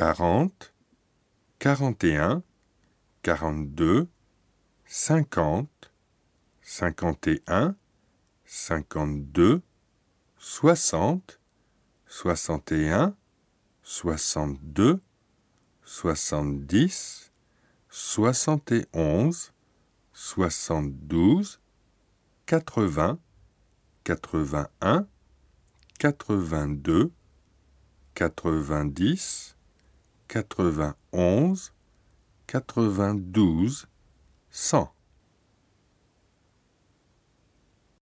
quarante, quarante et un, quarante-deux, cinquante, cinquante et un, cinquante-deux, soixante, soixante et un, soixante-deux, soixante-dix, soixante et onze, soixante-douze, quatre-vingts, quatre-vingt-un, quatre-vingt-deux, quatre-vingt-dix, quatre-vingt-onze, quatre-vingt-douze, cent.